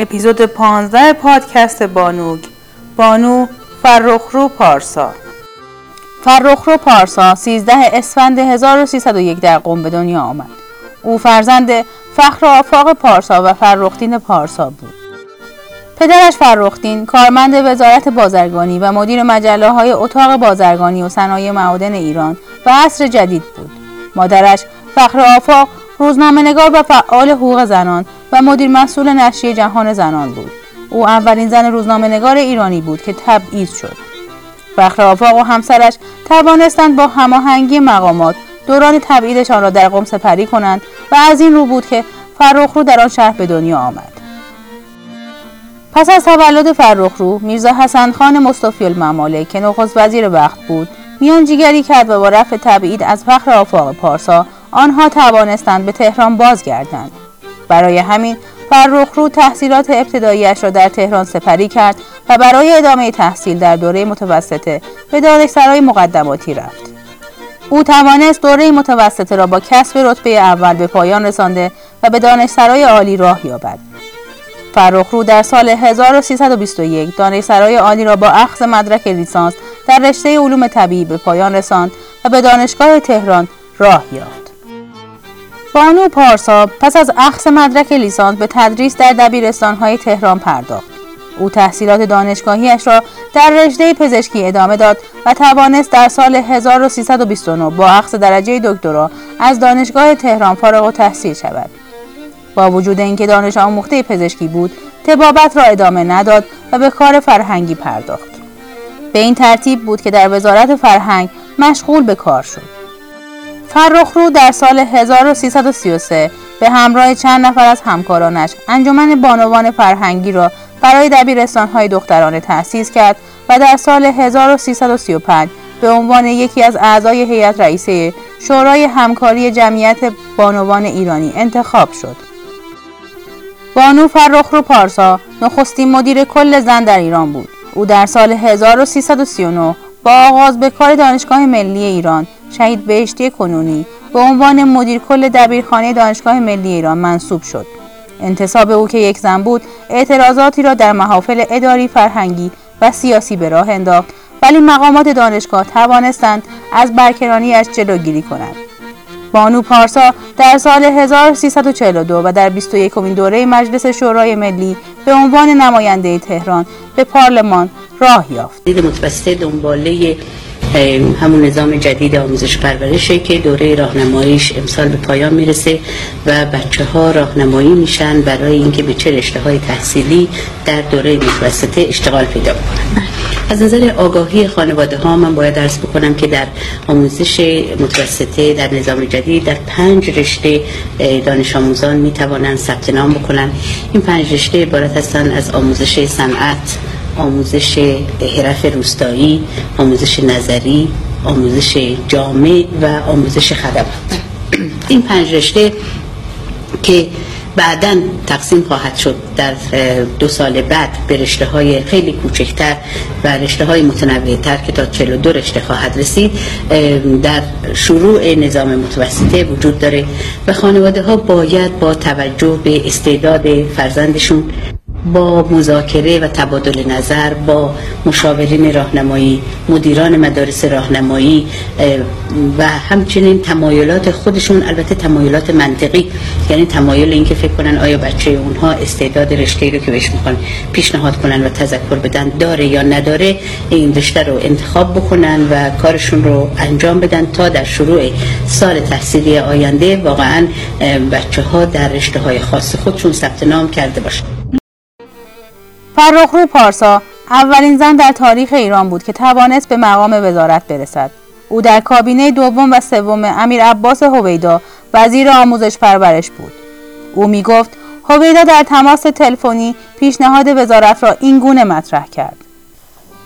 اپیزود 15 پادکست بانوگ. بانو فرخرو پارسا. فرخرو پارسا 13 اسفند 1301 در قم به دنیا آمد. او فرزند فخر آفاق پارسا و فرخدین پارسا بود. پدرش فرخدین کارمند وزارت بازرگانی و مدیر مجله های اتاق بازرگانی و صنایع معادن ایران و عصر جدید بود. مادرش فخر آفاق روزنامه نگار و فعال حقوق زنان و مدیر مسئول نشریه جهان زنان بود. او اولین زن روزنامه نگار ایرانی بود که تبعیض شد. فخر آفاق و همسرش توانستند با هماهنگی مقامات دوران تبعیدشان را در قم سپری کنند و از این رو بود که فرخرو در آن شهر به دنیا آمد. پس از تولد فرخرو میرزا حسن خان مصطفی الممالک که نخست وزیر وقت بود میانجیگری کرد و با رفع تبعید از فخر آفاق پارسا آنها توانستند به تهران بازگردند. برای همین فرخرو تحصیلات ابتداییش را در تهران سپری کرد و برای ادامه تحصیل در دوره متوسطه به دانشسرای مقدماتی رفت او توانست دوره متوسطه را با کسب رتبه اول به پایان رسانده و به دانشسرای عالی راه یابد فرخرو در سال 1321 دانشسرای عالی را با اخذ مدرک لیسانس در رشته علوم طبیعی به پایان رساند و به دانشگاه تهران راه یافت. بانو پارسا پس از اخذ مدرک لیسانس به تدریس در دبیرستانهای تهران پرداخت. او تحصیلات دانشگاهیش را در رشته پزشکی ادامه داد و توانست در سال 1329 با اخذ درجه دکترا از دانشگاه تهران فارغ و تحصیل شود. با وجود اینکه دانش آموخته پزشکی بود، تبابت را ادامه نداد و به کار فرهنگی پرداخت. به این ترتیب بود که در وزارت فرهنگ مشغول به کار شد. فرخرو در سال 1333 به همراه چند نفر از همکارانش انجمن بانوان فرهنگی را برای دبیرستانهای دخترانه تأسیس کرد و در سال 1335 به عنوان یکی از اعضای هیئت رئیسه شورای همکاری جمعیت بانوان ایرانی انتخاب شد. بانو فرخرو پارسا نخستین مدیر کل زن در ایران بود. او در سال 1339 با آغاز به کار دانشگاه ملی ایران شهید بهشتی کنونی. به عنوان مدیر کل دبیرخانه دانشگاه ملی ایران منصوب شد. انتصاب او که یک زن بود اعتراضاتی را در محافل اداری فرهنگی و سیاسی به راه انداخت. ولی مقامات دانشگاه توانستند از برکنانیش جلوگیری کنند. بانو پارسا در سال 1342 و در 21 دوره مجلس شورای ملی به عنوان نماینده تهران به پارلمان راه یافت. متوسط دنباله همون نظام جدید آموزش پرورشه که دوره راهنماییش امسال به پایان می‌رسه و بچه ها راهنمایی میشن برای اینکه به چه رشته های تحصیلی در دوره متوسطه اشتغال پیدا کنن از نظر آگاهی خانواده ها من باید درس بکنم که در آموزش متوسطه در نظام جدید در پنج رشته دانش آموزان می توانند ثبت نام بکنن. این پنج رشته عبارت هستند از آموزش صنعت آموزش حرف روستایی آموزش نظری آموزش جامع و آموزش خدمات. این پنج رشته که بعدا تقسیم خواهد شد در دو سال بعد به رشته های خیلی کوچکتر و رشته های متنوعتر که تا 42 رشته خواهد رسید در شروع نظام متوسطه وجود داره و خانواده ها باید با توجه به استعداد فرزندشون با مذاکره و تبادل نظر با مشاورین راهنمایی مدیران مدارس راهنمایی و همچنین تمایلات خودشون البته تمایلات منطقی یعنی تمایل اینکه فکر کنن آیا بچه اونها استعداد رشته رو که بهش می‌خوان پیشنهاد کنن و تذکر بدن داره یا نداره این رشته رو انتخاب بکنن و کارشون رو انجام بدن تا در شروع سال تحصیلی آینده واقعا بچه ها در رشته های خاص خودشون ثبت نام کرده باشن. فرخرو پارسا اولین زن در تاریخ ایران بود که توانست به مقام وزارت برسد. او در کابینه دوم و سوم امیر عباس هویدا وزیر آموزش پرورش بود. او می گفت هویدا در تماس تلفنی پیشنهاد وزارت را این گونه مطرح کرد.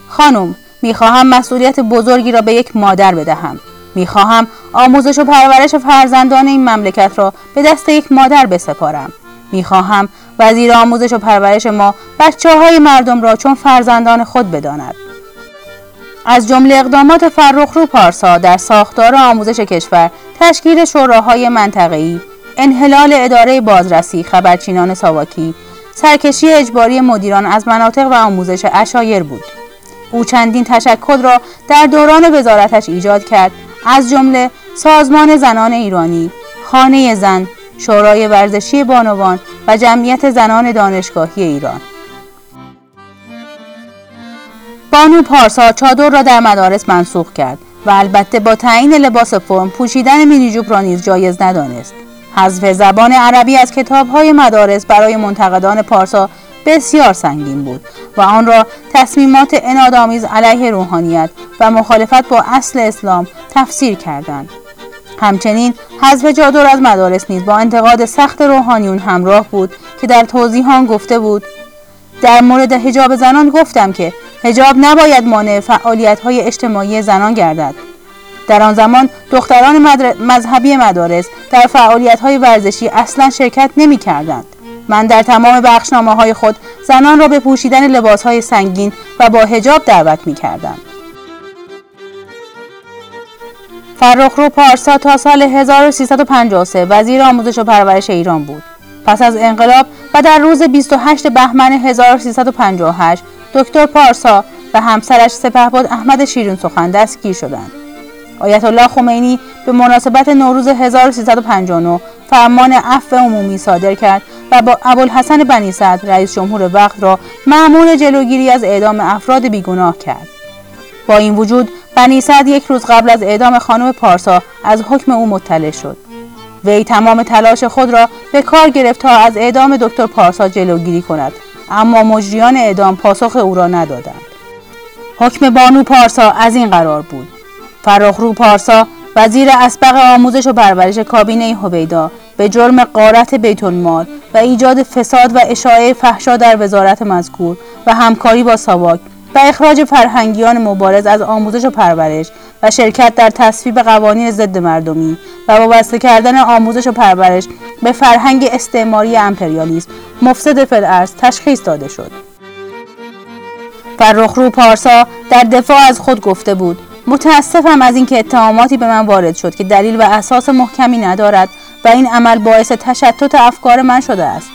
خانم می‌خواهم مسئولیت بزرگی را به یک مادر بدهم. می‌خواهم آموزش و پرورش فرزندان این مملکت را به دست یک مادر بسپارم. می‌خواهم وزیر آموزش و پرورش ما بچه های مردم را چون فرزندان خود بداند. از جمله اقدامات فرخرو پارسا در ساختار آموزش کشور تشکیل شوراهای منطقه‌ای انحلال اداره بازرسی خبرچینان ساواکی سرکشی اجباری مدیران از مناطق و آموزش اشایر بود. او چندین تشکل را در دوران وزارتش ایجاد کرد از جمله سازمان زنان ایرانی خانه زن شورای ورزشی بانوان و جمعیت زنان دانشگاهی ایران. بانو پارسا چادر را در مدارس منسوخ کرد و البته با تعیین لباس فرم پوشیدن مینیجوب را نیز جایز ندانست. حذف زبان عربی از کتابهای مدارس برای منتقدان پارسا بسیار سنگین بود و آن را تصمیمات انادآمیز علیه روحانیت و مخالفت با اصل اسلام تفسیر کردند. همچنین حذف جادر از مدارس نیز با انتقاد سخت روحانیون همراه بود که در توضیحان گفته بود در مورد حجاب زنان گفتم که حجاب نباید مانع فعالیت های اجتماعی زنان گردد در آن زمان دختران مذهبی مدارس در فعالیت های ورزشی اصلا شرکت نمی کردند. من در تمام بخشنامه های خود زنان را به پوشیدن لباس های سنگین و با هجاب دعوت می کردم. فرخرو پارسا تا سال 1353 وزیر آموزش و پرورش ایران بود. پس از انقلاب و در روز 28 بهمن 1358 دکتر پارسا و همسرش سپهبد احمد شیرین سخن دستگیر شدند. آیت الله خمینی به مناسبت نوروز 1359 فرمان عفو عمومی صادر کرد و با ابوالحسن بنی صدر رئیس جمهور وقت را معمول جلوگیری از اعدام افراد بیگناه کرد. با این وجود بنی صدر یک روز قبل از اعدام خانم پارسا از حکم او مطلع شد. وی تمام تلاش خود را به کار گرفت تا از اعدام دکتر پارسا جلوگیری کند اما مجریان اعدام پاسخ او را ندادند. حکم بانو پارسا از این قرار بود فرخرو پارسا وزیر اسبق آموزش و پرورش کابینه هویدا به جرم قارت بیت المال و ایجاد فساد و اشاعه فحشا در وزارت مذکور و همکاری با ساواک و اخراج فرهنگیان مبارز از آموزش و پرورش و شرکت در تصویب قوانین ضد مردمی و وابسته کردن آموزش و پرورش به فرهنگ استعماری امپریالیسم مفسد فلعرز تشخیص داده شد. فرخرو پارسا در دفاع از خود گفته بود متاسفم از اینکه اتهاماتی به من وارد شد که دلیل و اساس محکمی ندارد و این عمل باعث تشتت افکار من شده است.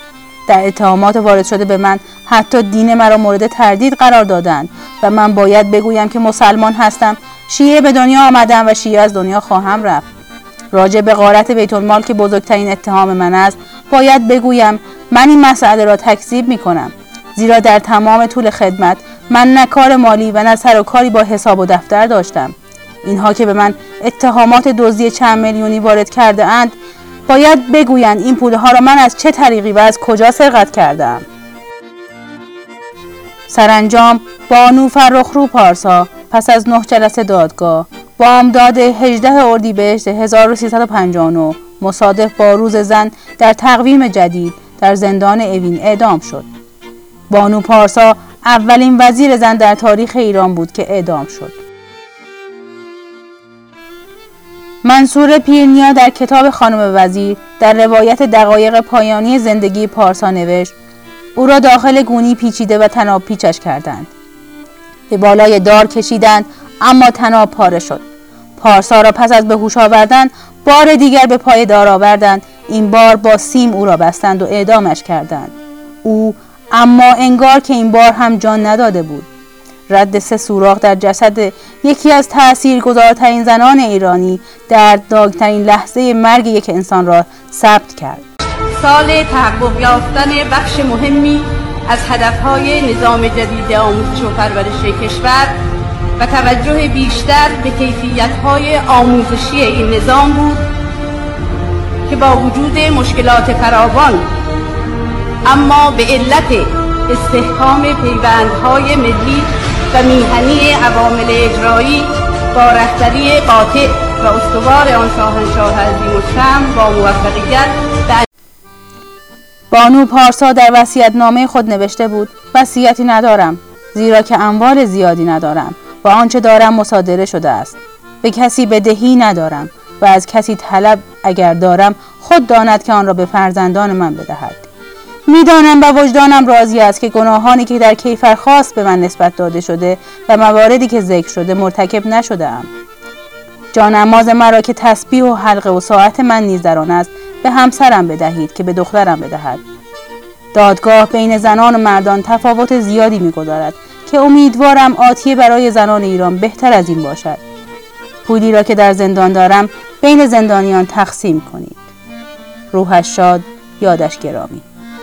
در اتهامات وارد شده به من حتی دین مرا مورد تردید قرار دادند و من باید بگویم که مسلمان هستم شیعه به دنیا آمدم و شیعه از دنیا خواهم رفت. راجع به غارت بیت المال که بزرگترین اتهام من است باید بگویم من این مسئله را تکذیب می کنم زیرا در تمام طول خدمت من نه کار مالی و نه سر و کاری با حساب و دفتر داشتم. اینها که به من اتهامات دزدی چند میلیونی وارد کرده اند باید بگویند این پولها را من از چه طریقی و از کجا سرقت کردم سرانجام بانو فرخرو پارسا پس از نه جلسه دادگاه بامداد 18 اردیبهشت 1359 مصادف با روز زن در تقویم جدید در زندان اوین اعدام شد بانو پارسا اولین وزیر زن در تاریخ ایران بود که اعدام شد. منصور پیرنیا در کتاب خانم وزیر در روایت دقایق پایانی زندگی پارسا نوشت او را داخل گونی پیچیده و تناب پیچش کردند. به بالای دار کشیدند اما تناب پاره شد. پارسا را پس از به هوش آوردن بار دیگر به پای دار آوردند این بار با سیم او را بستند و اعدامش کردند. او اما انگار که این بار هم جان نداده بود رد سه سوراخ در جسد یکی از تاثیرگذارترین زنان ایرانی در داگترین لحظه مرگ یک انسان را ثبت کرد. سال تحقق یافتن بخش مهمی از هدفهای نظام جدید آموزش و پرورش کشور و توجه بیشتر به کیفیتهای آموزشی این نظام بود که با وجود مشکلات فراوان اما به علت استحکام پیوندهای ملی و میهنی عوامل اجرایی با رهبری قاطع و استوار آن شاهنشاه عظیم و با موفقیت بانو پارسا در نامه خود نوشته بود وصیتی ندارم زیرا که اموال زیادی ندارم و آنچه دارم مصادره شده است. به کسی بدهی ندارم و از کسی طلب اگر دارم خود داند که آن را به فرزندان من بدهد. می‌دانم و وجدانم راضی است که گناهانی که در کیفر خاص به من نسبت داده شده و مواردی که ذکر شده مرتکب نشده ام. جانماز مرا که تسبیح و حلقه و ساعت من نیز در آن است به همسرم بدهید که به دخترم بدهد. دادگاه بین زنان و مردان تفاوت زیادی می‌گذارد که امیدوارم آتیه برای زنان ایران بهتر از این باشد. پولی را که در زندان دارم بین زندانیان تقسیم کنید. روحش شاد یادش گرامی.